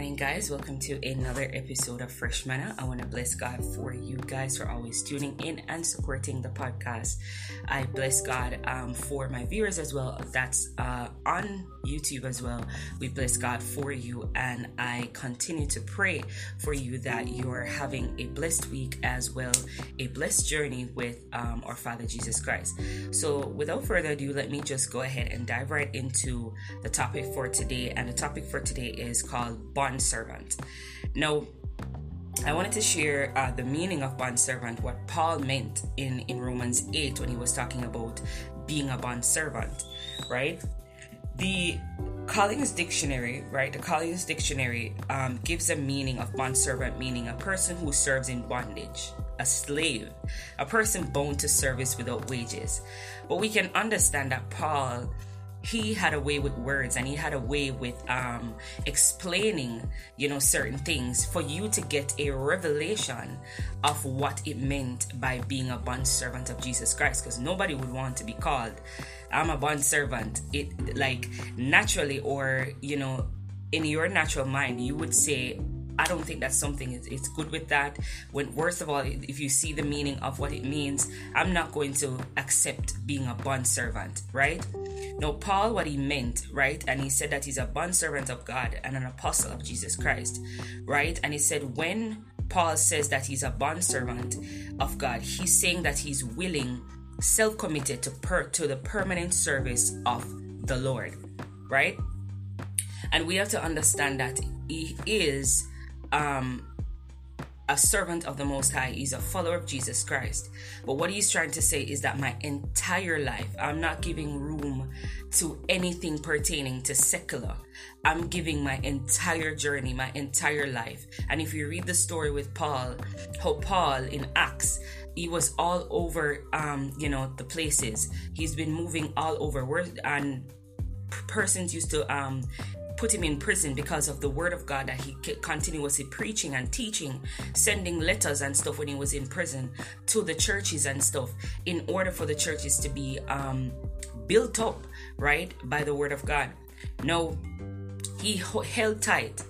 morning, guys. Welcome to another episode of Fresh Manna. I want to bless God for you guys for always tuning in and supporting the podcast. I bless God um, for my viewers as well. That's uh, on YouTube as well. We bless God for you, and I continue to pray for you that you're having a blessed week as well, a blessed journey with um, our Father Jesus Christ. So, without further ado, let me just go ahead and dive right into the topic for today. And the topic for today is called bond servant. Now, I wanted to share uh, the meaning of bond servant, what Paul meant in, in Romans 8 when he was talking about being a bond servant, right? The Collins Dictionary, right? The Collins Dictionary um, gives a meaning of bond servant, meaning a person who serves in bondage, a slave, a person bound to service without wages. But we can understand that Paul he had a way with words and he had a way with um, explaining you know certain things for you to get a revelation of what it meant by being a bond servant of jesus christ. Because nobody would want to be called i'm a bond servant it like naturally or you know in your natural mind you would say I don't think that's something it's good with that. When worst of all, if you see the meaning of what it means, I'm not going to accept being a bond servant, right? Now, Paul, what he meant, right? And he said that he's a bond servant of God and an apostle of Jesus Christ, right? And he said when Paul says that he's a bond servant of God, he's saying that he's willing, self-committed to per to the permanent service of the Lord, right? And we have to understand that he is um, a servant of the Most High. He's a follower of Jesus Christ. But what he's trying to say is that my entire life, I'm not giving room to anything pertaining to secular. I'm giving my entire journey, my entire life. And if you read the story with Paul, how Paul in Acts, he was all over, um, you know, the places. He's been moving all over. And persons used to um, put him in prison because of the word of God that he continuously preaching and teaching, sending letters and stuff when he was in prison to the churches and stuff, in order for the churches to be um, built up, right, by the word of God. No, he held tight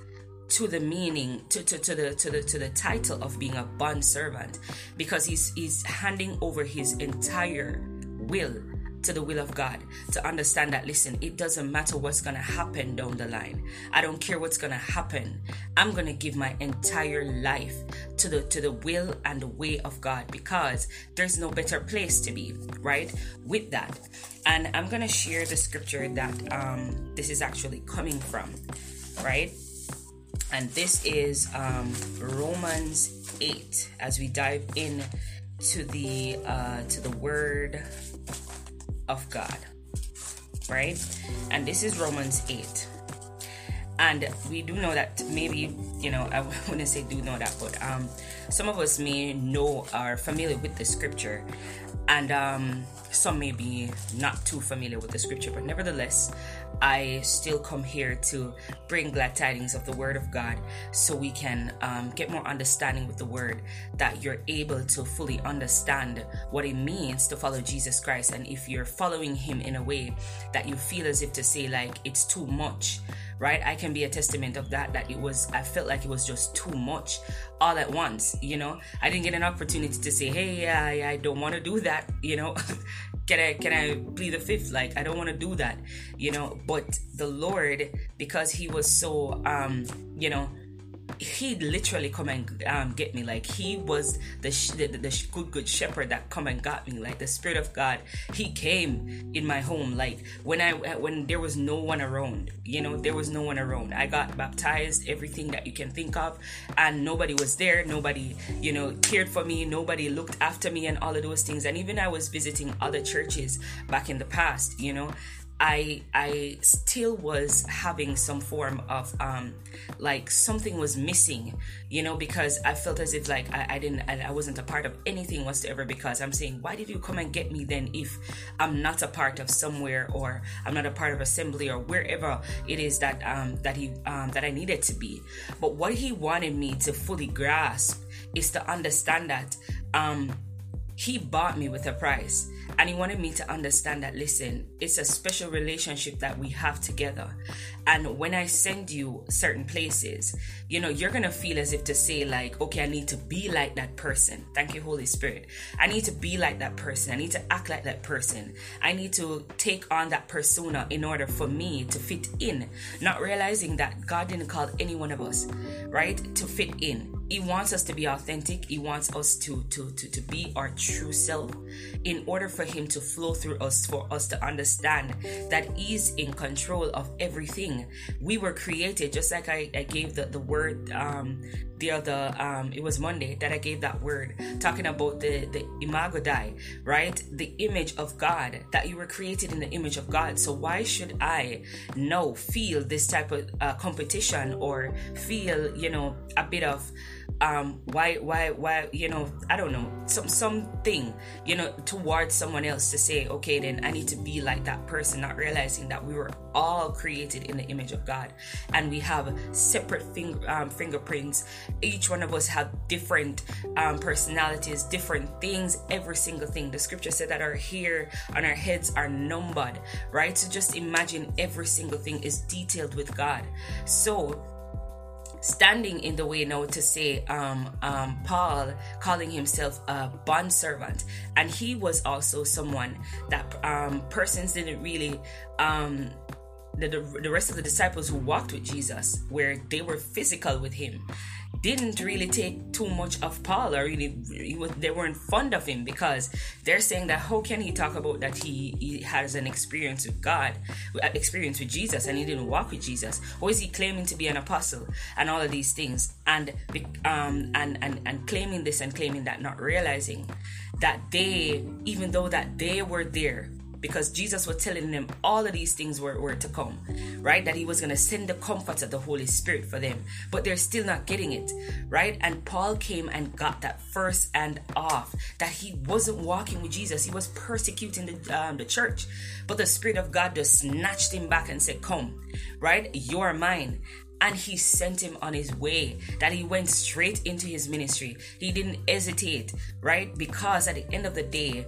to the meaning to, to, to the to the to the title of being a bond servant because he's he's handing over his entire will to the will of God to understand that listen, it doesn't matter what's going to happen down the line. I don't care what's going to happen. I'm going to give my entire life to the to the will and the way of God because there's no better place to be, right? With that. And I'm going to share the scripture that um this is actually coming from, right? And this is um Romans 8 as we dive in to the uh to the word of God. Right? And this is Romans 8. And we do know that maybe, you know, I wouldn't say do know that, but um, some of us may know are familiar with the scripture. And um, some may be not too familiar with the scripture, but nevertheless, I still come here to bring glad tidings of the Word of God so we can um, get more understanding with the Word, that you're able to fully understand what it means to follow Jesus Christ. And if you're following Him in a way that you feel as if to say, like, it's too much, right? I can be a testament of that, that it was, I felt like it was just too much all at once, you know? I didn't get an opportunity to say, hey, I, I don't want to do that, you know? can I, can I plead the fifth? Like, I don't want to do that, you know? But the Lord, because He was so, um, you know, he literally come and um, get me. Like he was the, sh- the, the good good shepherd that come and got me. Like the spirit of god he came in my home. Like when i when there was no one around you know there was no one around. I got baptized everything that you can think of and nobody was there. Nobody you know cared for me. Nobody looked after me and all of those things. And even i was visiting other churches back in the past you know I I still was having some form of um like something was missing, you know, because I felt as if like I, I didn't I, I wasn't a part of anything whatsoever because I'm saying why did you come and get me then if I'm not a part of somewhere or I'm not a part of assembly or wherever it is that um that he um that I needed to be. But what he wanted me to fully grasp is to understand that um he bought me with a price And he wanted me to understand that, listen, it's a special relationship that we have together. And when I send you certain places, you know, you're going to feel as if to say, like, okay, I need to be like that person. Thank you, Holy Spirit. I need to be like that person. I need to act like that person. I need to take on that persona in order for me to fit in, not realizing that God didn't call any one of us, right, to fit in he wants us to be authentic he wants us to to to, to be our true self in order for him to flow through us for us to understand that he's in control of everything. We were created just like i, I gave the, the word um the other um it was monday that i gave that word talking about the the imago dei right? The image of god that you were created in the image of god. So why should i know feel this type of uh, competition or feel you know a bit of um why why why you know i don't know some something you know towards someone else to say okay then i need to be like that person not realizing that we were all created in the image of god. And we have separate finger, um, fingerprints. Each one of us have different um, personalities different things every single thing. The scripture said that our hair and our heads are numbered right? So just imagine every single thing is detailed with god. So standing in the way now to say um, um, Paul calling himself a bond servant, and he was also someone that um, persons didn't really. Um, the, the rest of the disciples who walked with Jesus, where they were physical with him, didn't really take too much of Paul or really was, they weren't fond of him because they're saying that how can he talk about that he, he has an experience with God, uh, experience with Jesus and he didn't walk with Jesus? Or is he claiming to be an apostle and all of these things and um and and and claiming this and claiming that not realizing that they even though that they were there because Jesus was telling them all of these things were, were to come, right? That he was going to send the comfort of the Holy Spirit for them, but they're still not getting it, right? And Paul came and got that first and off that he wasn't walking with Jesus, he was persecuting the, um, the church, but the Spirit of God just snatched him back and said, Come, right? You're mine and he sent him on his way that he went straight into his ministry he didn't hesitate right because at the end of the day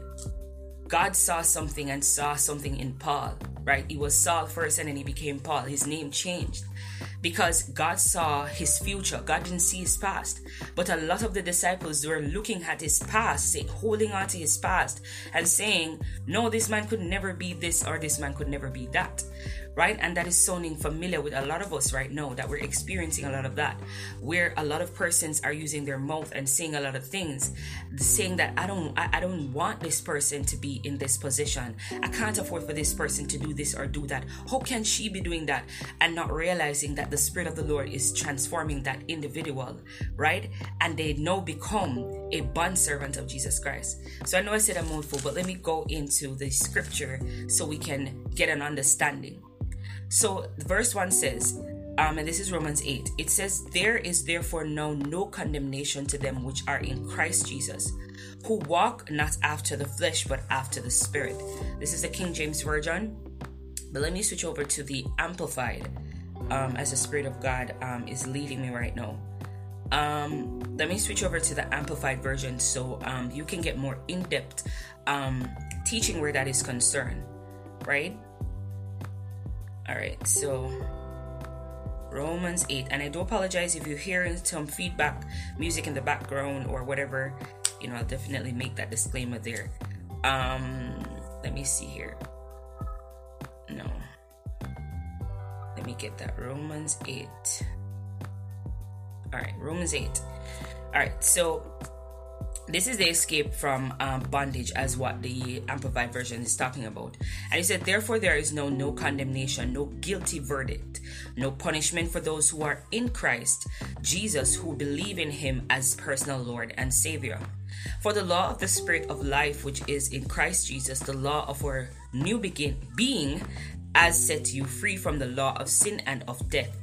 God saw something and saw something in Paul, right? He was Saul first and then he became Paul. His name changed because God saw his future. God didn't see his past. But a lot of the disciples were looking at his past, say, holding on to his past, and saying, No, this man could never be this or this man could never be that right? And that is sounding familiar with a lot of us right now that we're experiencing a lot of that, where a lot of persons are using their mouth and saying a lot of things, saying that I don't, I, I don't want this person to be in this position. I can't afford for this person to do this or do that. How can she be doing that and not realizing that the Spirit of the Lord is transforming that individual, right? And they now become a bond servant of Jesus Christ. So I know I said a mouthful, but let me go into the scripture so we can get an understanding. So, verse 1 says, um, and this is Romans 8, it says, There is therefore now no condemnation to them which are in Christ Jesus, who walk not after the flesh, but after the Spirit. This is the King James Version. But let me switch over to the Amplified um, as the Spirit of God um, is leading me right now. Um, let me switch over to the Amplified version so um, you can get more in depth um, teaching where that is concerned, right? All right, so Romans 8, and I do apologize if you're hearing some feedback music in the background or whatever. You know, I'll definitely make that disclaimer there. Um, let me see here. No, let me get that Romans 8. All right, Romans 8. All right, so this is the escape from um, bondage as what the amplified version is talking about. And he said therefore there is no no condemnation no guilty verdict no punishment for those who are in christ jesus who believe in him as personal lord and savior. For the law of the spirit of life which is in christ jesus the law of our new begin being as set you free from the law of sin and of death.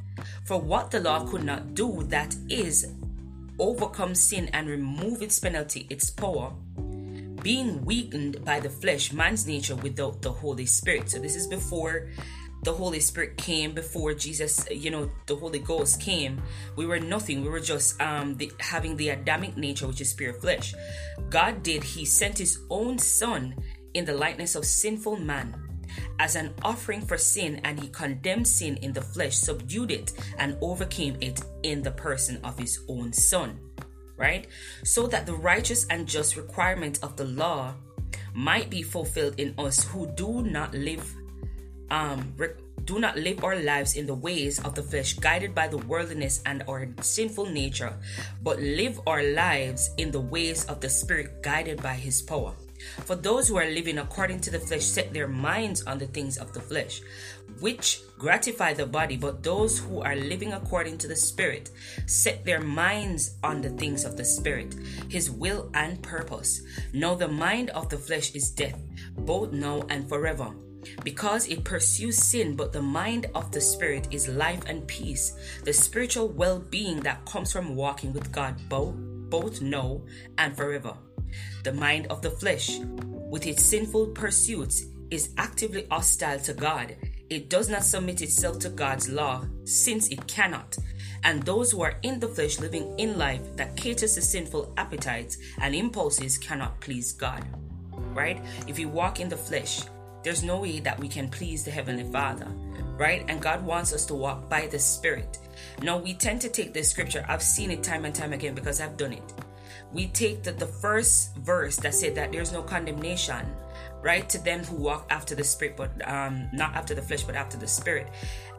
For what the law could not do that is overcome sin and remove its penalty, its power, being weakened by the flesh, man's nature without the Holy Spirit. So this is before the Holy Spirit came, before Jesus, you know, the Holy Ghost came. We were nothing. We were just um the, having the Adamic nature, which is spirit flesh. God did. He sent His own Son in the likeness of sinful man as an offering for sin, and he condemned sin in the flesh, subdued it, and overcame it in the person of his own Son. Right? So that the righteous and just requirement of the law might be fulfilled in us who do not live um do not live our lives in the ways of the flesh guided by the worldliness and our sinful nature but live our lives in the ways of the spirit guided by his power for those who are living according to the flesh set their minds on the things of the flesh, which gratify the body, but those who are living according to the Spirit set their minds on the things of the Spirit, His will and purpose. Now, the mind of the flesh is death, both now and forever. Because it pursues sin, but the mind of the Spirit is life and peace, the spiritual well being that comes from walking with God both, both now and forever. The mind of the flesh, with its sinful pursuits, is actively hostile to God. It does not submit itself to God's law since it cannot. And those who are in the flesh living in life that caters to sinful appetites and impulses cannot please God. Right? If we walk in the flesh, there's no way that we can please the Heavenly Father. Right? And God wants us to walk by the Spirit. Now, we tend to take this scripture, I've seen it time and time again because I've done it we take the, the first verse that said that there's no condemnation right to them who walk after the spirit but um not after the flesh but after the spirit.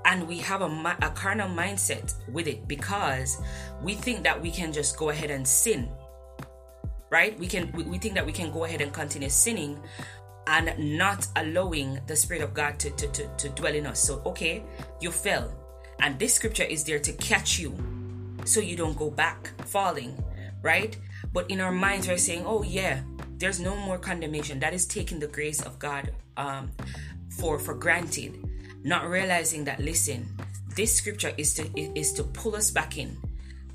And we have a, a carnal mindset with it because we think that we can just go ahead and sin right? We can we, think that we can go ahead and continue sinning and not allowing the spirit of god to, to, to, to dwell in us. So okay you fell. And this scripture is there to catch you so you don't go back falling right but in our minds, we're saying, oh, yeah, there's no more condemnation. That is taking the grace of God um, for, for granted. Not realizing that, listen, this scripture is to, is to pull us back in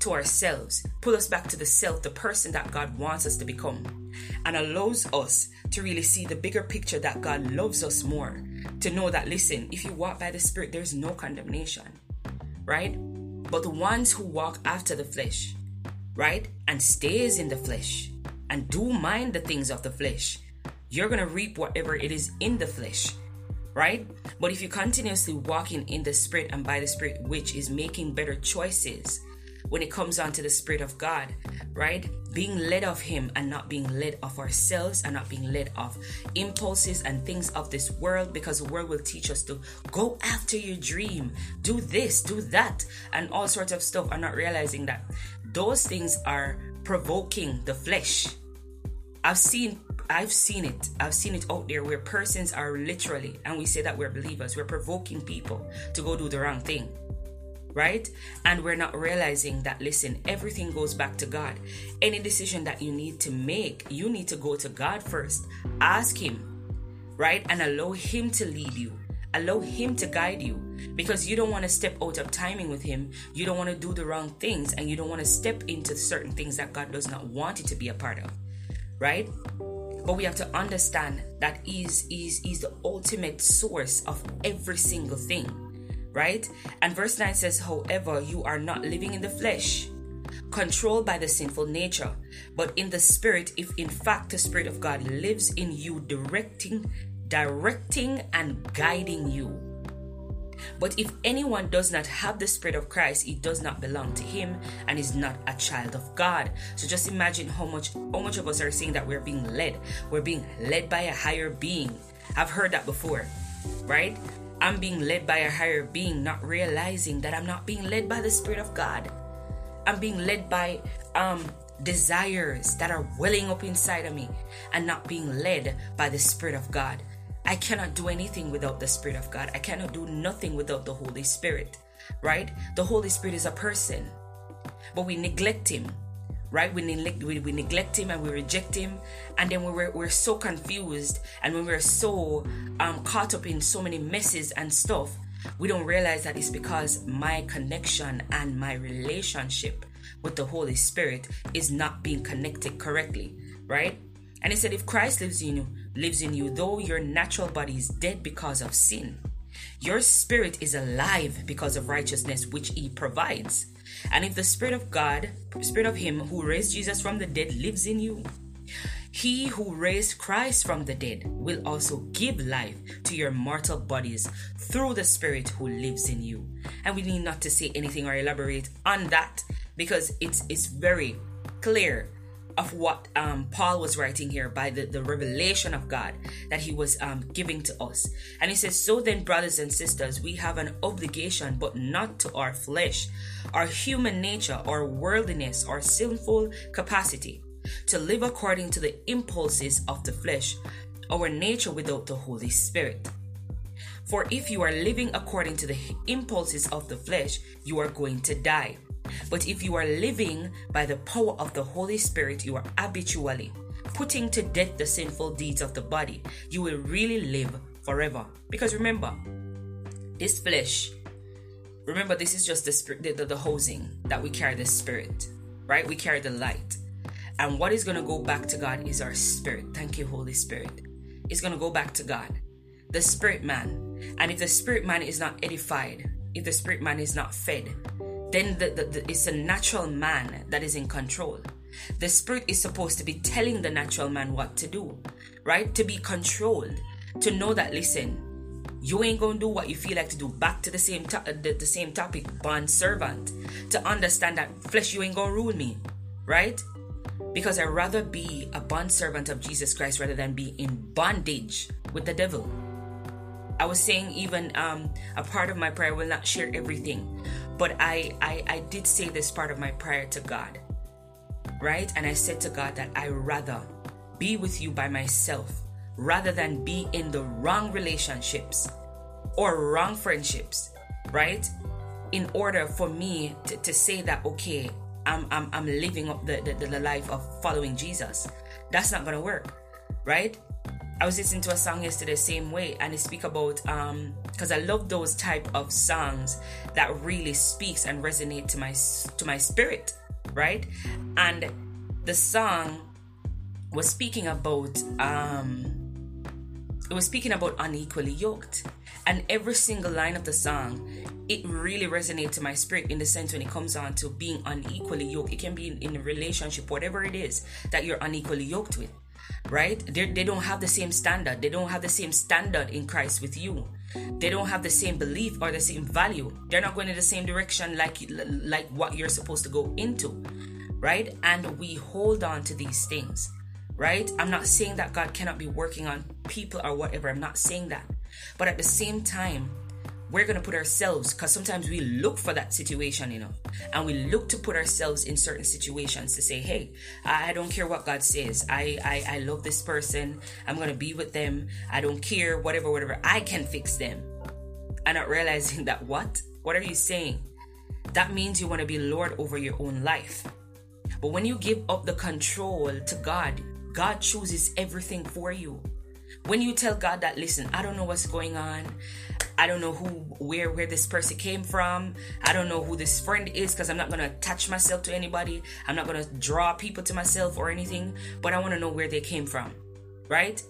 to ourselves, pull us back to the self, the person that God wants us to become, and allows us to really see the bigger picture that God loves us more. To know that, listen, if you walk by the Spirit, there's no condemnation, right? But the ones who walk after the flesh, right? And stays in the flesh and do mind the things of the flesh, you're going to reap whatever it is in the flesh, right? But if you're continuously walking in the spirit and by the spirit, which is making better choices, when it comes on to the Spirit of God, right? Being led of Him and not being led of ourselves and not being led of impulses and things of this world because the world will teach us to go after your dream, do this, do that, and all sorts of stuff, and not realizing that those things are provoking the flesh. I've seen I've seen it. I've seen it out there where persons are literally, and we say that we're believers, we're provoking people to go do the wrong thing right? And we're not realizing that, listen, everything goes back to God. Any decision that you need to make, you need to go to God first. Ask Him, right? And allow Him to lead you. Allow Him to guide you because you don't want to step out of timing with Him. You don't want to do the wrong things and you don't want to step into certain things that God does not want you to be a part of, right? But we have to understand that He's, he's, he's the ultimate source of every single thing right? And verse 9 says, However, you are not living in the flesh, controlled by the sinful nature, but in the spirit, if in fact the spirit of God lives in you, directing, directing and guiding you. But if anyone does not have the Spirit of Christ, it does not belong to him and is not a child of God. So just imagine how much how much of us are saying that we're being led. We're being led by a higher being. I've heard that before, right? I'm being led by a higher being, not realizing that I'm not being led by the Spirit of God. I'm being led by um, desires that are welling up inside of me and not being led by the Spirit of God. I cannot do anything without the Spirit of God. I cannot do nothing without the Holy Spirit, right? The Holy Spirit is a person, but we neglect Him right? We neglect, we, we neglect him and we reject him, and then we're, we're so confused, and when we're so um, caught up in so many messes and stuff, we don't realize that it's because my connection and my relationship with the Holy Spirit is not being connected correctly, right? And he said, if Christ lives in you, lives in you, though your natural body is dead because of sin, your spirit is alive because of righteousness which he provides. And if the Spirit of God, Spirit of Him who raised Jesus from the dead lives in you, He who raised Christ from the dead will also give life to your mortal bodies through the Spirit who lives in you. And we need not to say anything or elaborate on that because it's it's very clear of what um, Paul was writing here by the, the revelation of God that he was um, giving to us. And he says, So then, brothers and sisters, we have an obligation, but not to our flesh, our human nature, our worldliness, our sinful capacity, to live according to the impulses of the flesh, our nature without the Holy Spirit. For if you are living according to the impulses of the flesh, you are going to die. But if you are living by the power of the Holy Spirit, you are habitually putting to death the sinful deeds of the body. You will really live forever. Because remember, this flesh, remember, this is just the spirit, the, the, the that we carry the spirit, right? We carry the light. And what is going to go back to God is our spirit. Thank you, Holy Spirit. It's going to go back to God, the spirit man. And if the spirit man is not edified, if the spirit man is not fed, then the, the, the, it's a natural man that is in control. The spirit is supposed to be telling the natural man what to do, right? To be controlled, to know that listen, you ain't gonna do what you feel like to do. Back to the same to- the, the same topic, bond servant. To understand that flesh, you ain't gonna rule me, right? Because I'd rather be a bond servant of Jesus Christ rather than be in bondage with the devil. I was saying even um, a part of my prayer will not share everything, but I, I I did say this part of my prayer to God, right? And I said to God that I rather be with you by myself rather than be in the wrong relationships or wrong friendships, right? In order for me to, to say that okay, I'm I'm I'm living up the, the, the life of following Jesus. That's not gonna work, right? I was listening to a song yesterday, same way, and they speak about um because I love those type of songs that really speaks and resonate to my to my spirit, right? And the song was speaking about um it was speaking about unequally yoked, and every single line of the song it really resonates to my spirit in the sense when it comes on to being unequally yoked. It can be in, in a relationship, whatever it is that you're unequally yoked with right? They're, they do not have the same standard. They don't have the same standard in Christ with you. They don't have the same belief or the same value. They're not going in the same direction like like what you're supposed to go into, right? And we hold on to these things, right? I'm not saying that God cannot be working on people or whatever. I'm not saying that, but at the same time, we're going to put ourselves because sometimes we look for that situation you know and we look to put ourselves in certain situations to say hey i don't care what god says. I i, I love this person. I'm going to be with them. I don't care whatever whatever. I can fix them. And not realizing that what? What are you saying? That means you want to be lord over your own life. But when you give up the control to god god chooses everything for you when you tell god that listen i don't know what's going on I don't know who, where, where this person came from. I don't know who this friend is because I'm not gonna attach myself to anybody. I'm not gonna draw people to myself or anything. But I want to know where they came from, right?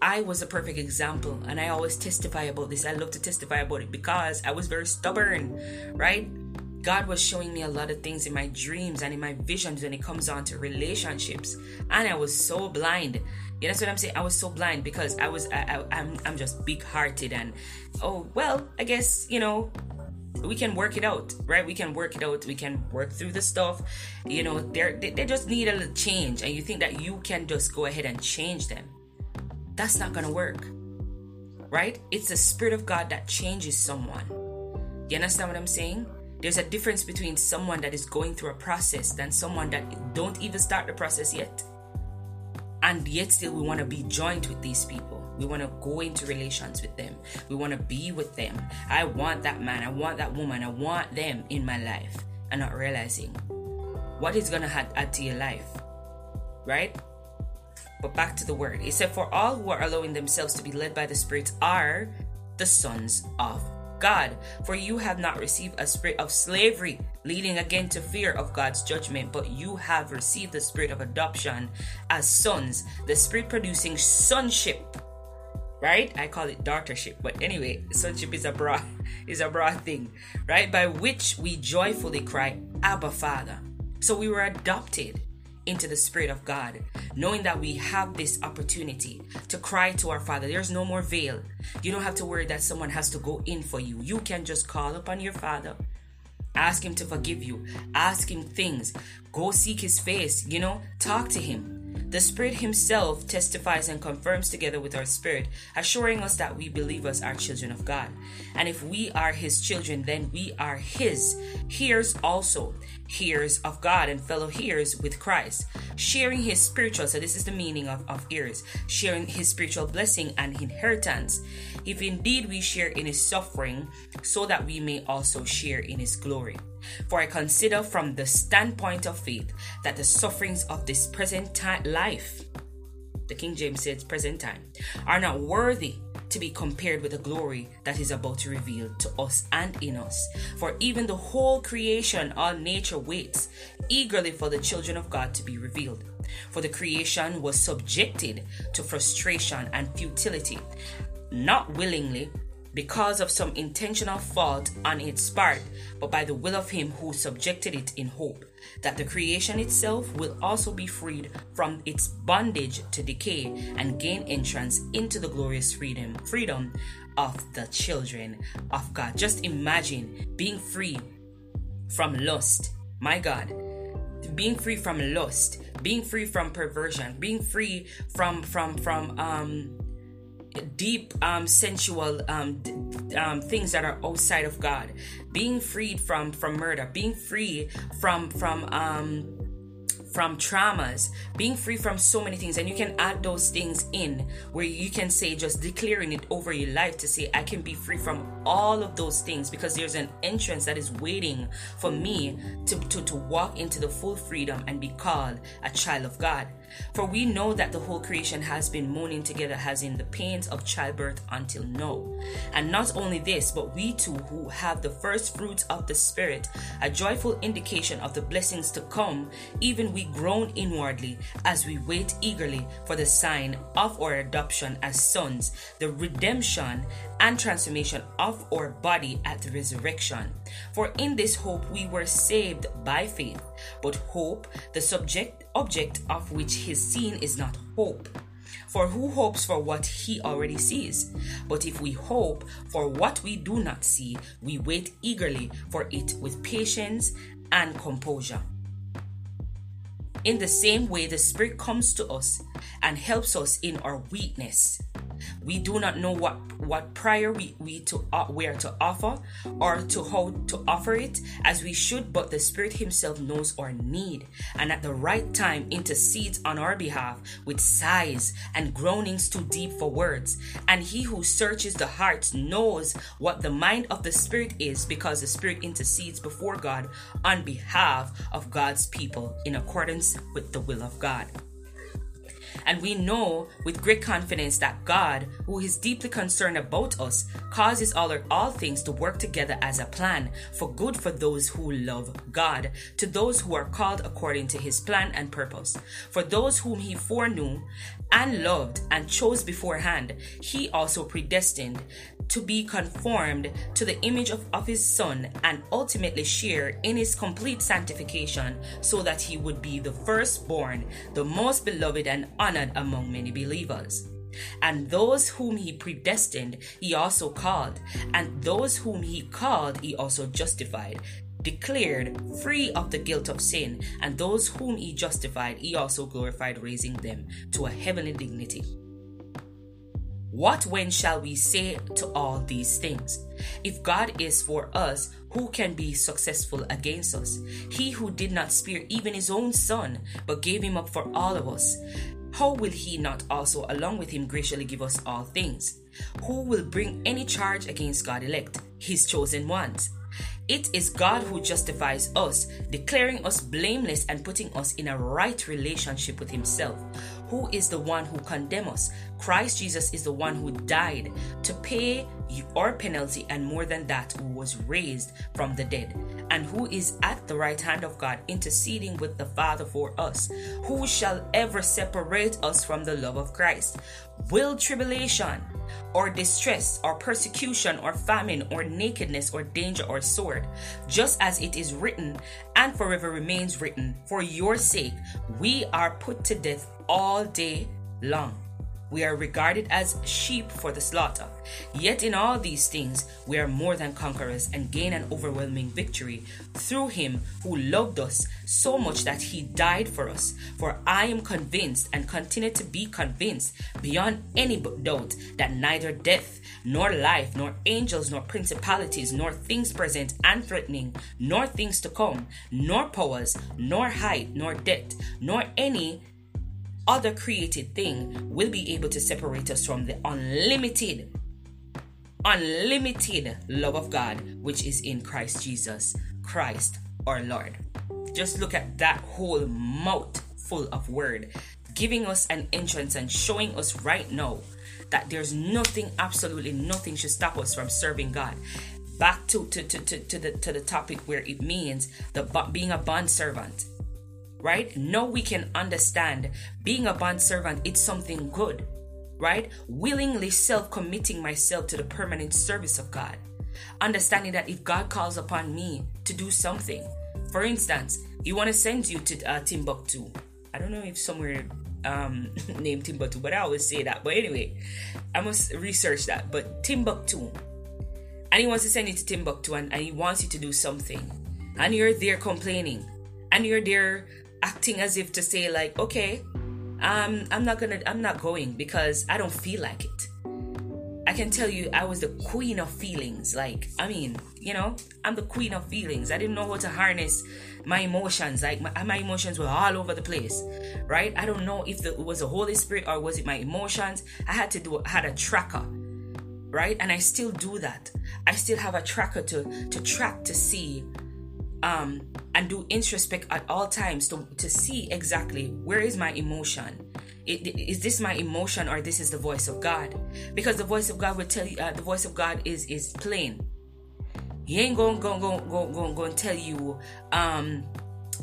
I was a perfect example, and I always testify about this. I love to testify about it because I was very stubborn, right? God was showing me a lot of things in my dreams and in my visions when it comes on to relationships, and I was so blind you know what I'm saying? I was so blind because I was I, I, I'm I'm just big hearted and oh well I guess you know we can work it out right? We can work it out. We can work through the stuff. You know they're they, they just need a little change and you think that you can just go ahead and change them. That's not gonna work right? It's the spirit of god that changes someone. You understand what i'm saying? There's a difference between someone that is going through a process than someone that don't even start the process yet and yet still we want to be joined with these people. We want to go into relations with them. We want to be with them. I want that man. I want that woman. I want them in my life. And not realizing what is going to add to your life. Right? But back to the word. It said for all who are allowing themselves to be led by the spirit are the sons of God. For you have not received a spirit of slavery, leading again to fear of God's judgment, but you have received the spirit of adoption as sons, the spirit producing sonship. Right? I call it daughtership, but anyway, sonship is a broad is a broad thing, right? By which we joyfully cry, Abba Father. So we were adopted into the Spirit of God, knowing that we have this opportunity to cry to our Father. There's no more veil. You don't have to worry that someone has to go in for you. You can just call upon your Father, ask Him to forgive you, ask Him things, go seek His face, you know, talk to Him. The Spirit Himself testifies and confirms together with our spirit, assuring us that we believers are children of God. And if we are His children, then we are His. Heirs also, heirs of God and fellow heirs with Christ, sharing His spiritual, so this is the meaning of, of heirs, sharing His spiritual blessing and inheritance. If indeed we share in His suffering, so that we may also share in His glory. For I consider from the standpoint of faith that the sufferings of this present time life, the King James says present time, are not worthy to be compared with the glory that is about to reveal to us and in us. For even the whole creation, all nature waits eagerly for the children of God to be revealed. For the creation was subjected to frustration and futility, not willingly, because of some intentional fault on its part, but by the will of him who subjected it in hope, that the creation itself will also be freed from its bondage to decay and gain entrance into the glorious freedom, freedom of the children of God. Just imagine being free from lust. My God, being free from lust, being free from perversion, being free from from from um deep um, sensual um, um, things that are outside of God, being freed from from murder, being free from from um, from traumas, being free from so many things, and you can add those things in where you can say, just declaring it over your life to say, I can be free from all of those things because there's an entrance that is waiting for me to, to, to walk into the full freedom and be called a child of God. For we know that the whole creation has been moaning together, as in the pains of childbirth until now. And not only this, but we too, who have the first fruits of the Spirit, a joyful indication of the blessings to come, even we groan inwardly as we wait eagerly for the sign of our adoption as sons, the redemption and transformation of our body at the resurrection. For in this hope we were saved by faith. But hope, the subject object of which his seen is not hope. For who hopes for what he already sees? But if we hope for what we do not see, we wait eagerly for it with patience and composure. In the same way, the Spirit comes to us and helps us in our weakness. We do not know what what prayer we, we to uh, we are to offer or to how to offer it as we should, but the Spirit Himself knows our need and at the right time intercedes on our behalf with sighs and groanings too deep for words. And He who searches the hearts knows what the mind of the Spirit is because the Spirit intercedes before God on behalf of God's people in accordance with the will of God. And we know with great confidence that God, who is deeply concerned about us, causes all, all things to work together as a plan for good for those who love God, to those who are called according to his plan and purpose. For those whom he foreknew and loved and chose beforehand, he also predestined to be conformed to the image of, of his Son and ultimately share in his complete sanctification, so that he would be the firstborn, the most beloved and honored among many believers. And those whom he predestined, he also called. And those whom he called, he also justified, declared free of the guilt of sin. And those whom he justified, he also glorified, raising them to a heavenly dignity. What when shall we say to all these things? If God is for us, who can be successful against us? He who did not spare even his own son, but gave him up for all of us, how will he not also, along with him, graciously give us all things? Who will bring any charge against God elect, his chosen ones? It is God who justifies us, declaring us blameless and putting us in a right relationship with Himself. Who is the one who condemns us? Christ Jesus is the one who died to pay our penalty, and more than that, who was raised from the dead, and who is at the right hand of God, interceding with the Father for us. Who shall ever separate us from the love of Christ? Will tribulation? Or distress, or persecution, or famine, or nakedness, or danger, or sword. Just as it is written, and forever remains written, For your sake we are put to death all day long. We are regarded as sheep for the slaughter. Yet in all these things we are more than conquerors and gain an overwhelming victory through him who loved us so much that he died for us. For I am convinced and continue to be convinced beyond any doubt that neither death, nor life, nor angels, nor principalities, nor things present and threatening, nor things to come, nor powers, nor height, nor depth, nor any other created thing will be able to separate us from the unlimited, unlimited love of God, which is in Christ Jesus, Christ our Lord. Just look at that whole mouth full of word, giving us an entrance and showing us right now that there's nothing, absolutely nothing should stop us from serving God. Back to, to, to, to, to the to the topic where it means the being a bond servant right? Now we can understand being a bond servant, it's something good, right? Willingly self committing myself to the permanent service of God. Understanding that if God calls upon me to do something, for instance, He want to send you to uh, Timbuktu. I don't know if somewhere um, named Timbuktu, but I always say that. But anyway, I must research that. But Timbuktu, and He wants to send you to Timbuktu, and, and He wants you to do something, and you're there complaining, and you're there acting as if to say like, okay, um, I'm not gonna, I'm not going because I don't feel like it. I can tell you, I was the queen of feelings. Like, I mean, you know, I'm the queen of feelings. I didn't know how to harness my emotions. Like, my, my emotions were all over the place, right? I don't know if the, it was the Holy Spirit or was it my emotions. I had to do, I had a tracker, right? And I still do that. I still have a tracker to to track to see um, and do introspect at all times to, to see exactly where is my emotion. It, is this my emotion or this is the voice of god? Because the voice of god will tell you uh, the voice of god is is plain. He ain't gonna going going going going, going to tell you um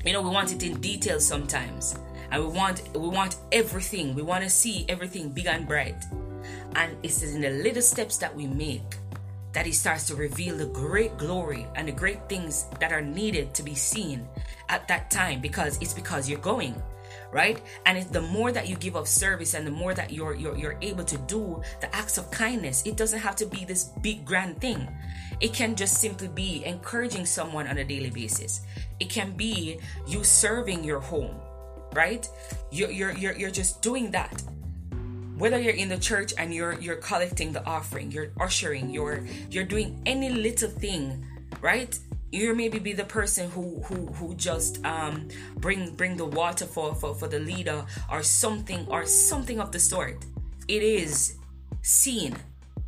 you know we want it in detail sometimes. And we want we want everything. We want to see everything big and bright. And it's in the little steps that we make that He starts to reveal the great glory and the great things that are needed to be seen at that time because it's because you're going right? And it's the more that you give of service and the more that you're, you're you're able to do the acts of kindness it doesn't have to be this big grand thing. It can just simply be encouraging someone on a daily basis. It can be you serving your home right? You're you're you're, you're just doing that whether you're in the church and you're you're collecting the offering you're ushering you're you're doing any little thing right? You maybe be the person who who who just um bring bring the water for for, for the leader or something or something of the sort. It is seen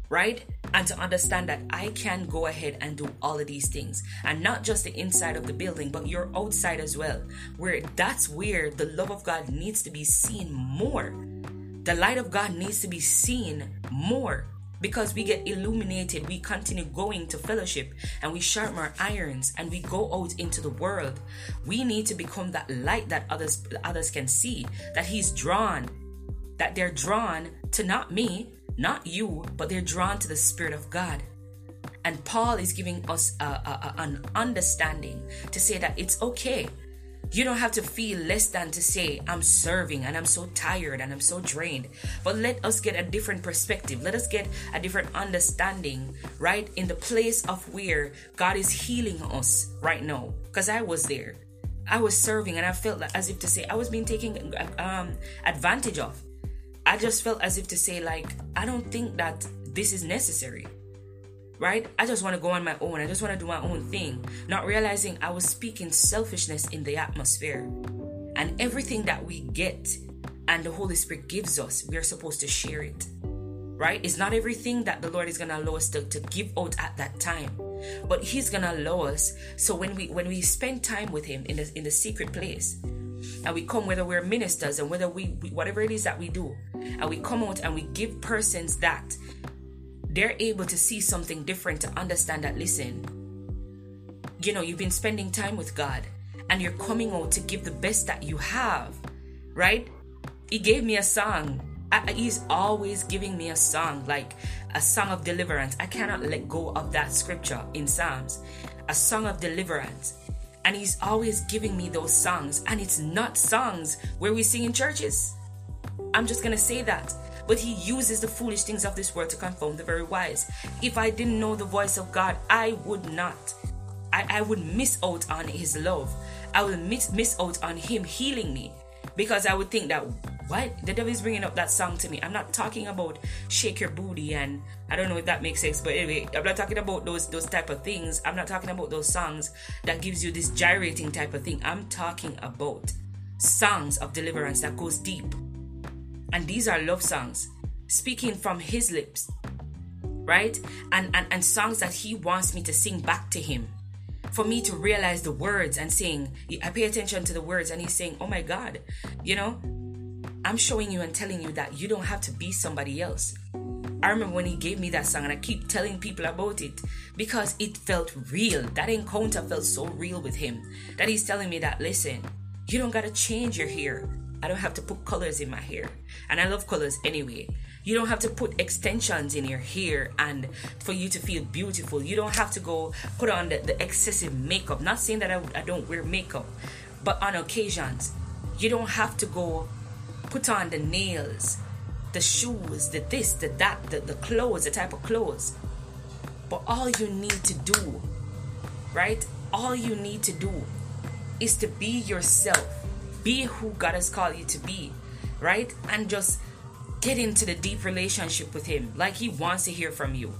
right? And to understand that I can go ahead and do all of these things. And not just the inside of the building but your outside as well where that's where the love of God needs to be seen more the light of God needs to be seen more because we get illuminated. We continue going to fellowship and we sharpen our irons and we go out into the world. We need to become that light that others others can see. That He's drawn, that they're drawn to not me, not you, but they're drawn to the Spirit of God. And Paul is giving us a, a, a, an understanding to say that it's okay you don't have to feel less than to say, I'm serving and I'm so tired and I'm so drained. But let us get a different perspective. Let us get a different understanding, right? In the place of where God is healing us right now. Because I was there. I was serving and I felt as if to say I was being taken um, advantage of. I just felt as if to say, like, I don't think that this is necessary right? I just want to go on my own. I just want to do my own thing, not realizing I was speaking selfishness in the atmosphere. And everything that we get and the Holy Spirit gives us, we are supposed to share it, right? It's not everything that the Lord is going to allow us to, to give out at that time. But he's gonna allow us so when we when we spend time with him in the in the secret place, and we come whether we're ministers and whether we, we whatever it is that we do, and we come out and we give persons that they're able to see something different to understand that listen you know you've been spending time with god and you're coming out to give the best that you have right he gave me a song he's always giving me a song, like a song of deliverance. I cannot let go of that scripture in Psalms, a song of deliverance. And he's always giving me those songs. And it's not songs where we sing in churches. I'm just to say that. But he uses the foolish things of this world to confound the very wise. If I didn't know the voice of God, I would not. I, I would miss out on his love. I would miss, miss out on him healing me. Because I would think that what? The devil is bringing up that song to me. I'm not talking about shake your booty and I don't know if that makes sense, but anyway, I'm not talking about those those type of things. I'm not talking about those songs that gives you this gyrating type of thing. I'm talking about songs of deliverance that goes deep. And these are love songs speaking from his lips. Right? And and, and songs that he wants me to sing back to him for me to realize the words and saying, I pay attention to the words, and he's saying, Oh my God, you know, I'm showing you and telling you that you don't have to be somebody else. I remember when he gave me that song, and I keep telling people about it because it felt real. That encounter felt so real with him that he's telling me that, listen, you don't gotta change your hair. I don't have to put colors in my hair. And I love colors anyway. You don't have to put extensions in your hair and for you to feel beautiful. You don't have to go put on the, the excessive makeup. Not saying that I, I don't wear makeup, but on occasions, you don't have to go put on the nails, the shoes, the this, the that, the, the clothes, the type of clothes. But all you need to do, right? All you need to do is to be yourself. Be who God has called you to be, right? And just get into the deep relationship with Him like He wants to hear from you,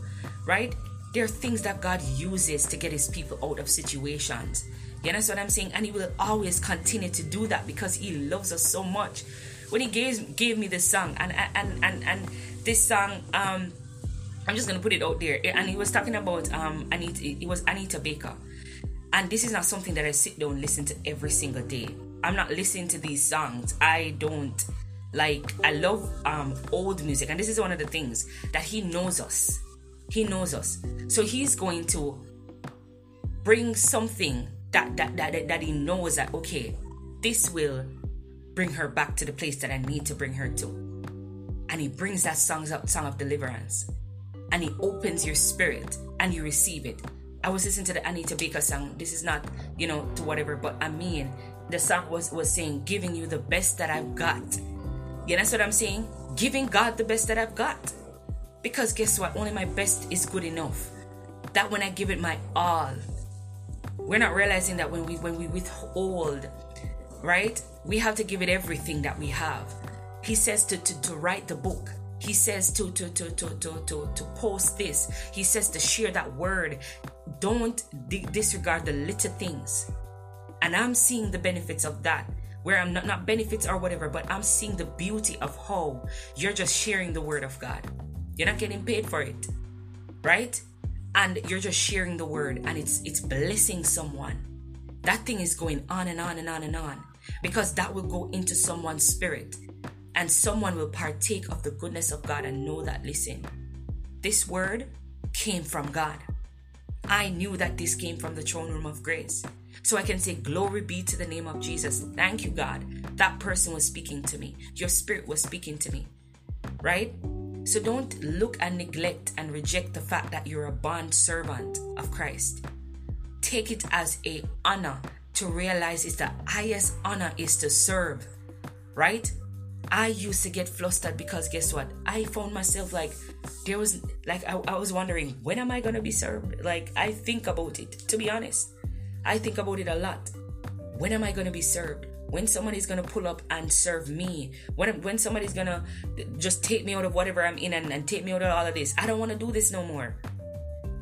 right? There are things that God uses to get His people out of situations. You understand what I'm saying? And He will always continue to do that because He loves us so much when he gave gave me this song and and and and this song um I'm just gonna put it out there and he was talking about um Anita it was Anita Baker and this is not something that I sit down and listen to every single day I'm not listening to these songs I don't like I love um old music and this is one of the things that he knows us he knows us so he's going to bring something that that that, that he knows that okay this will bring her back to the place that I need to bring her to. And he brings that song up, song of deliverance. And he opens your spirit and you receive it. I was listening to the Anita Baker song. This is not, you know, to whatever, but I mean, the song was was saying, giving you the best that I've got. You know what I'm saying? Giving God the best that I've got. Because guess what? Only my best is good enough. That when I give it my all, we're not realizing that when we when we withhold, right? we have to give it everything that we have. He says to, to, to write the book. He says to, to, to, to, to, to, to post this. He says to share that word. Don't disregard the little things. And I'm seeing the benefits of that. Where I'm not, not benefits or whatever, but I'm seeing the beauty of how you're just sharing the word of God. You're not getting paid for it. Right? And you're just sharing the word and it's it's blessing someone. That thing is going on and on and on and on because that will go into someone's spirit and someone will partake of the goodness of God and know that, listen, this word came from God. I knew that this came from the throne room of grace. So I can say, Glory be to the name of Jesus. Thank you, God. That person was speaking to me. Your spirit was speaking to me. Right? So don't look and neglect and reject the fact that you're a bond servant of Christ. Take it as a honor to realize it's the highest honor is to serve, right? I used to get flustered because guess what? I found myself like there was like I, I was wondering when am I gonna be served? Like I think about it to be honest. I think about it a lot. When am I gonna be served? When somebody's gonna pull up and serve me? When when somebody's gonna just take me out of whatever I'm in and, and take me out of all of this? I don't wanna do this no more.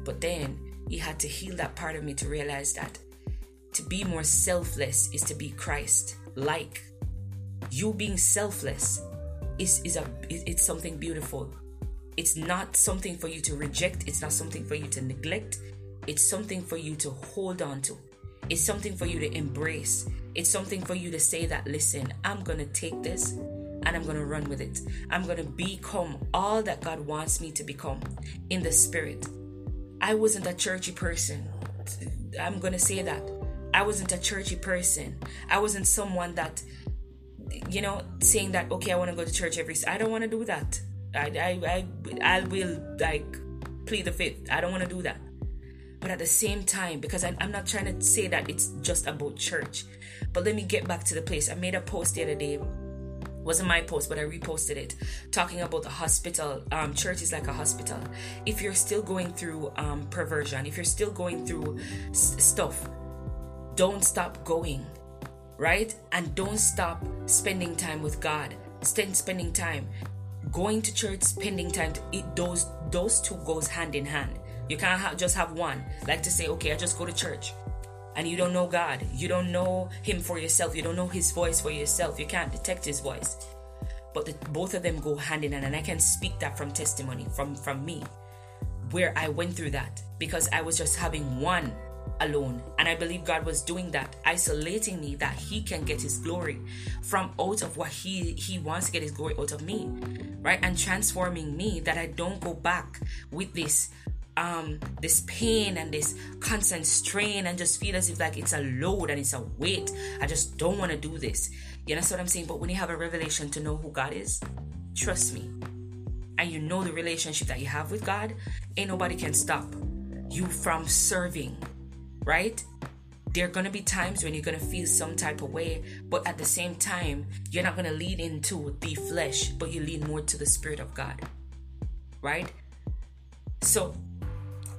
But then he had to heal that part of me to realize that to be more selfless is to be Christ like. You being selfless is, is a it's something beautiful. It's not something for you to reject, it's not something for you to neglect. It's something for you to hold on to. It's something for you to embrace. It's something for you to say that listen, I'm going to take this and I'm going to run with it. I'm going to become all that God wants me to become in the spirit. I wasn't a churchy person. I'm going to say that. I wasn't a churchy person. I wasn't someone that you know, saying that okay, I want to go to church every. I don't want to do that. I, I, I, I will like plead the fifth. I don't want to do that. But at the same time, because I, I'm not trying to say that it's just about church, but let me get back to the place. I made a post the other day wasn't my post, but I reposted it, talking about the hospital. Um, church is like a hospital. If you're still going through um, perversion, if you're still going through s- stuff, don't stop going, right? And don't stop spending time with God. Spend spending time going to church, spending time. To, it, those those two goes hand in hand. You can't ha- just have one. Like to say, okay, I just go to church. And you don't know God, you don't know Him for yourself, you don't know His voice for yourself, you can't detect His voice. But the, both of them go hand in hand, and I can speak that from testimony from from me, where I went through that. Because I was just having one alone, and I believe God was doing that, isolating me that He can get His glory from out of what He He wants to get His glory out of me, right, and transforming me that I don't go back with this um this pain and this constant strain and just feel as if like it's a load and it's a weight. I just don't want to do this. You know what i'm saying? But when you have a revelation to know who god is trust me. And you know the relationship that you have with god ain't nobody can stop you from serving right? There are going to be times when you're going to feel some type of way but at the same time you're not going to lean into the flesh but you lean more to the spirit of god right? So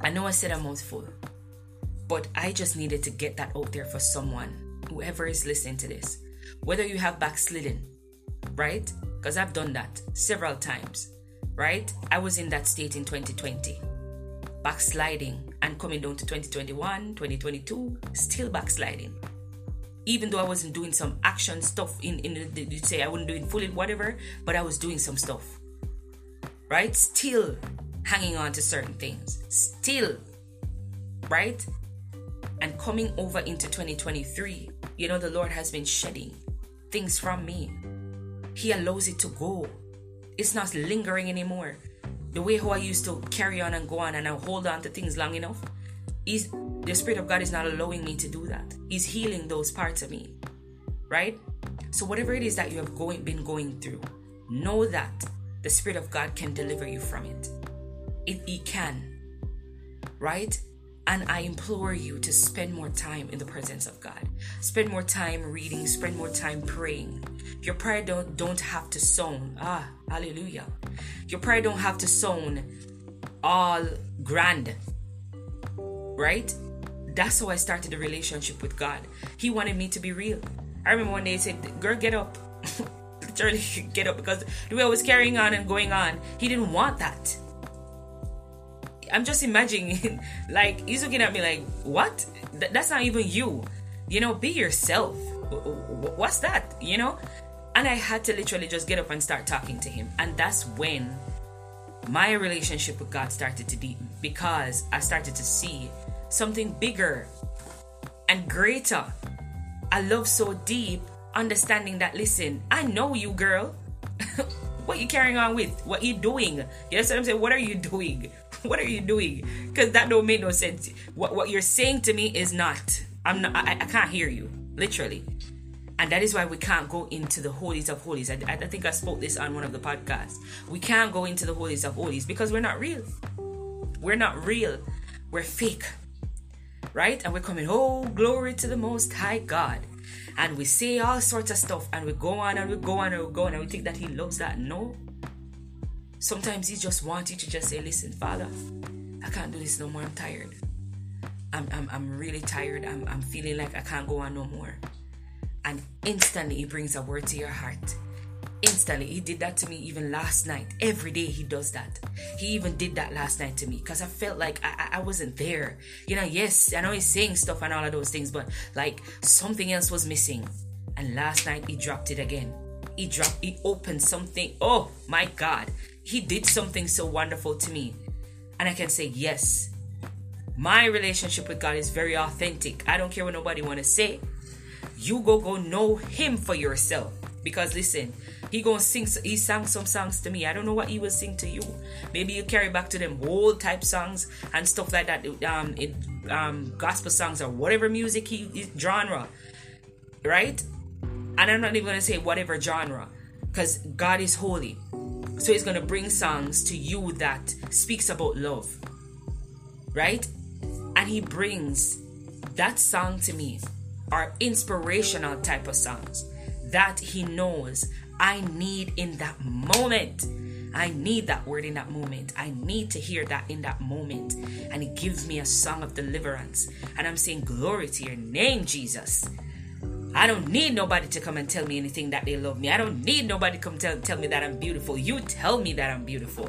I know I said a mouthful, but I just needed to get that out there for someone, whoever is listening to this. Whether you have backslidden, right? Because I've done that several times, right? I was in that state in 2020, backsliding and coming down to 2021, 2022, still backsliding. Even though I wasn't doing some action stuff in, in the, you'd say I wouldn't do it fully whatever, but I was doing some stuff, right? Still hanging on to certain things. Still, right? And coming over into 2023, you know, the Lord has been shedding things from me. He allows it to go. It's not lingering anymore. The way how I used to carry on and go on and I hold on to things long enough, is the Spirit of God is not allowing me to do that. He's healing those parts of me. Right? So whatever it is that you have going been going through, know that the Spirit of God can deliver you from it it, it can. Right? And I implore you to spend more time in the presence of God. Spend more time reading, spend more time praying. Your prayer don't don't have to sound ah hallelujah. Your prayer don't have to sound all grand. Right? That's how I started the relationship with God. He wanted me to be real. I remember one day he said, Girl, get up. Literally get up because the way I was carrying on and going on, he didn't want that. I'm just imagining, like, he's looking at me like, what? Th- that's not even you. You know, be yourself. What's that? You know? And I had to literally just get up and start talking to him. And that's when my relationship with God started to deepen because I started to see something bigger and greater. A love so deep, understanding that, listen, I know you, girl. what you carrying on with? What you doing? You know what I'm saying? What are you doing? what are you doing? Because that don't make no sense. What what you're saying to me is not. I'm not. I, I can't hear you. Literally. And that is why we can't go into the holies of holies. I, I think I spoke this on one of the podcasts. We can't go into the holies of holies because we're not real. We're not real. We're fake. Right? And we're coming, oh, glory to the Most High God. And we say all sorts of stuff and we go on and we go on and we go on and we think that He loves that. No, Sometimes He just wants you to just say, Listen, Father, I can't do this no more. I'm tired. I'm, I'm, I'm really tired. I'm, I'm feeling like I can't go on no more. And instantly, He brings a word to your heart. Instantly, He did that to me even last night. Every day, He does that. He even did that last night to me because I felt like I, I wasn't there. You know, yes, I know He's saying stuff and all of those things, but like something else was missing. And last night, He dropped it again. He dropped, He opened something. Oh my God he did something so wonderful to me. And I can say, yes, my relationship with God is very authentic. I don't care what nobody want to say. You go go know him for yourself. Because listen, he gonna sing he sang some songs to me. I don't know what he will sing to you. Maybe you carry back to them old type songs and stuff like that. Um it, um gospel songs or whatever music he genre. Right? And I'm not even to say whatever genre because God is holy. So he's going to bring songs to you that speaks about love. Right? And he brings that song to me are inspirational type of songs that he knows I need in that moment. I need that word in that moment. I need to hear that in that moment. And He gives me a song of deliverance. And I'm saying, Glory to your name, Jesus. I don't need nobody to come and tell me anything that they love me. I don't need nobody to come tell, tell me that I'm beautiful. You tell me that I'm beautiful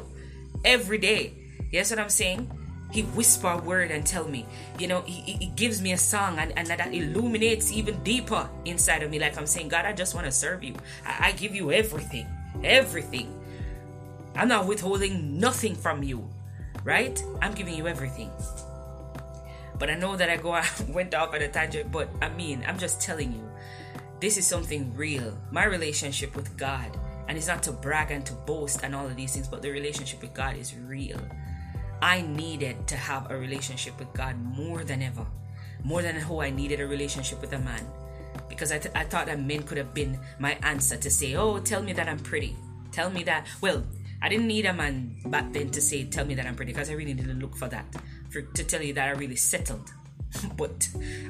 every day. Yes, what I'm saying? He whisper a word and tell me. You know, he, he gives me a song and, and that illuminates even deeper inside of me. Like I'm saying, God, I just want to serve you. I, I give you everything. Everything. I'm not withholding nothing from you, right? I'm giving you everything. But I know that I go I went off at a tangent, but I mean, I'm just telling you, this is something real. My relationship with God, and it's not to brag and to boast and all of these things, but the relationship with God is real. I needed to have a relationship with God more than ever, more than how I needed a relationship with a man. Because I, th- I thought that men could have been my answer to say, Oh, tell me that I'm pretty. Tell me that. Well, I didn't need a man back then to say, tell me that I'm pretty, because I really didn't look for that, for, to tell you that I really settled. but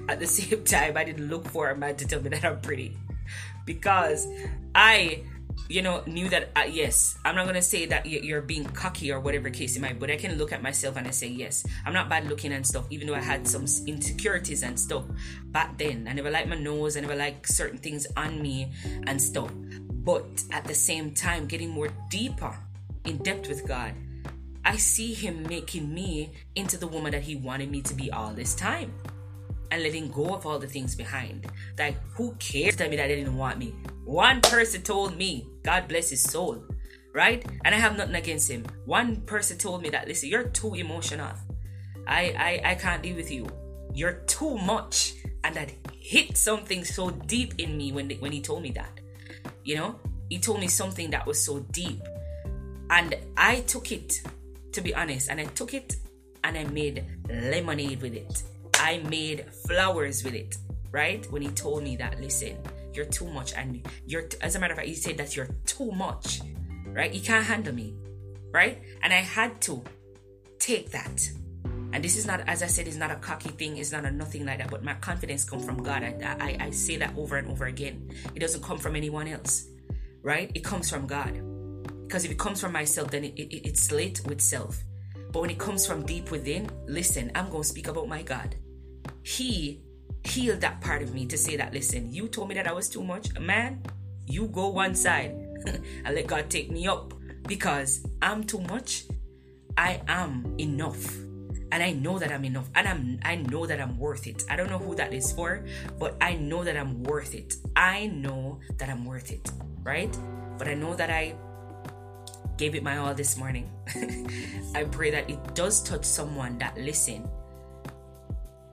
at the same time, I didn't look for a man to tell me that I'm pretty, because I, you know, knew that, uh, yes, I'm not to say that you're being cocky or whatever case it might, but I can look at myself and I say, yes, I'm not bad looking and stuff, even though I had some insecurities and stuff back then. I never liked my nose, I never liked certain things on me and stuff. But at the same time, getting more deeper in depth with God, I see Him making me into the woman that He wanted me to be all this time. And letting go of all the things behind. Like, who cares? Tell me that they didn't want me. One person told me, God bless his soul, right? And I have nothing against him. One person told me that, listen, you're too emotional. I, I, I can't deal with you. You're too much. And that hit something so deep in me when, when he told me that. You know, he told me something that was so deep and I took it, to be honest, and I took it and I made lemonade with it. I made flowers with it, right? When he told me that, listen, you're too much, and you're, as a matter of fact, he said that you're too much, right? You can't handle me, right? And I had to take that. And this is not, as I said, it's not a cocky thing, it's not a nothing like that, but my confidence comes from God. I, I, I say that over and over again. It doesn't come from anyone else, right? It comes from God. Because if it comes from myself, then it, it, it's late with self. But when it comes from deep within, listen, I'm going to speak about my God. He healed that part of me to say that, listen, you told me that I was too much. Man, you go one side and let God take me up because I'm too much. I am enough. And I know that I'm enough. And I'm I know that I'm worth it. I don't know who that is for, but I know that I'm worth it. I know that I'm worth it. Right? But I know that I gave it my all this morning. I pray that it does touch someone that listen.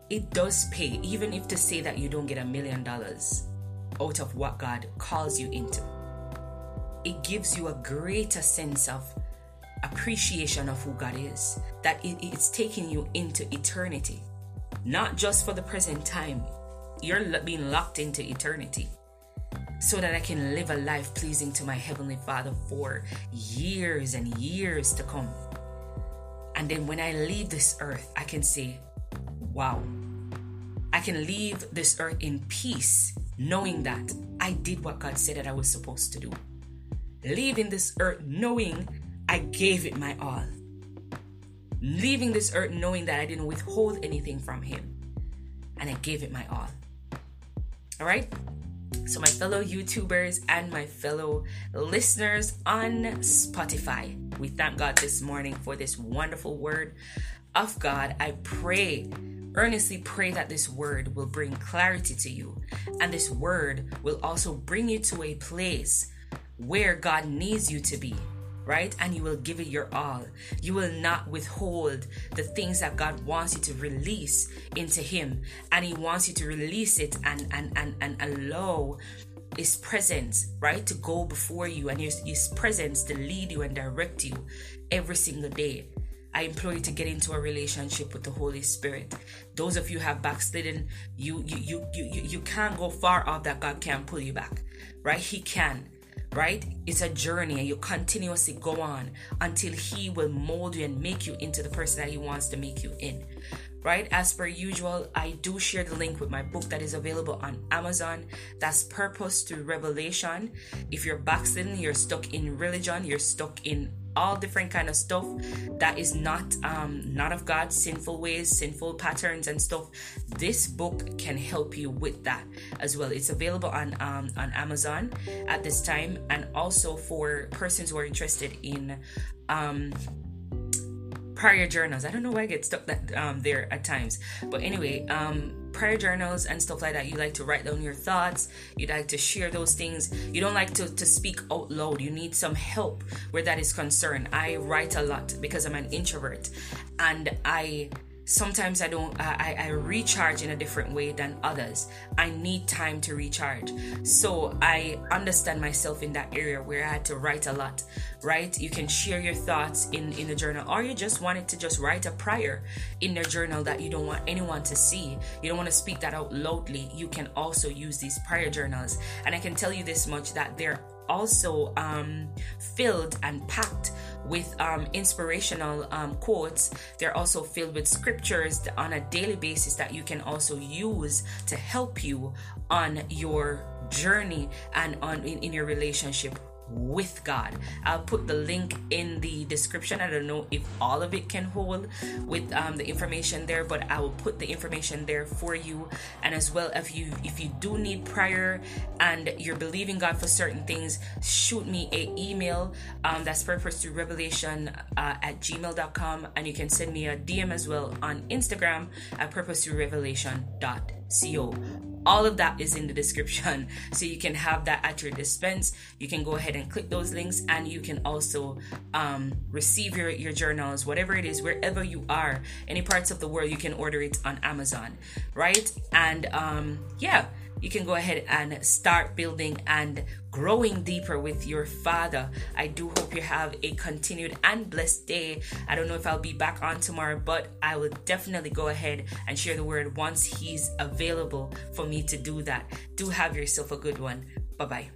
It does pay, even if to say that you don't get a million dollars out of what God calls you into. It gives you a greater sense of appreciation of who God is, that it's taking you into eternity, not just for the present time. You're being locked into eternity so that I can live a life pleasing to my Heavenly Father for years and years to come. And then when I leave this earth, I can say, wow, I can leave this earth in peace, knowing that I did what God said that I was supposed to do. Leaving this earth knowing I gave it my all. Leaving this earth knowing that I didn't withhold anything from Him and I gave it my all. All right? So, my fellow YouTubers and my fellow listeners on Spotify, we thank God this morning for this wonderful word of God. I pray, earnestly pray that this word will bring clarity to you, and this word will also bring you to a place where God needs you to be right? And you will give it your all. You will not withhold the things that God wants you to release into Him. And He wants you to release it and and and, and allow His presence, right, to go before you and His, His presence to lead you and direct you every single day. I implore you to get into a relationship with the Holy Spirit. Those of you have backslidden, you you you you you can't go far off that God can't pull you back. Right? He can. Right? It's a journey and you continuously go on until he will mold you and make you into the person that he wants to make you in right? As per usual, I do share the link with my book that is available on Amazon. That's Purpose to Revelation. If you're backsliding, you're stuck in religion, you're stuck in all different kind of stuff that is not um not of god sinful ways sinful patterns and stuff this book can help you with that as well it's available on um on amazon at this time and also for persons who are interested in um prayer journals. I don't know why I get stuck that um, there at times, but anyway, um, prayer journals and stuff like that. You like to write down your thoughts. You like to share those things. You don't like to to speak out loud. You need some help where that is concerned. I write a lot because I'm an introvert, and I sometimes I don't I, I recharge in a different way than others. I need time to recharge. So I understand myself in that area where I had to write a lot. Right? You can share your thoughts in, in the journal or you just wanted to just write a prayer in the journal that you don't want anyone to see. You don't want to speak that out loudly. You can also use these prayer journals. And I can tell you this much that they're also um, filled and packed with um, inspirational um, quotes. They're also filled with scriptures on a daily basis that you can also use to help you on your journey and on in, in your relationship with God. I'll put the link in the description. I don't know if all of it can hold with um, the information there, but I will put the information there for you. And as well, if you if you do need prayer and you're believing God for certain things, shoot me a email. Um, that's purpose to revelation uh, at gmail.com, and you can send me a DM as well on Instagram at purpose to revelation.co all of that is in the description. So you can have that at your dispense. You can go ahead and click those links and you can also um, receive your, your journals whatever it is wherever you are. Any parts of the world you can order it on amazon right? And um, yeah you can go ahead and start building and growing deeper with your father. I do hope you have a continued and blessed day. I don't know if I'll be back on tomorrow, but I will definitely go ahead and share the word once he's available for me to do that. Do have yourself a good one. Bye bye.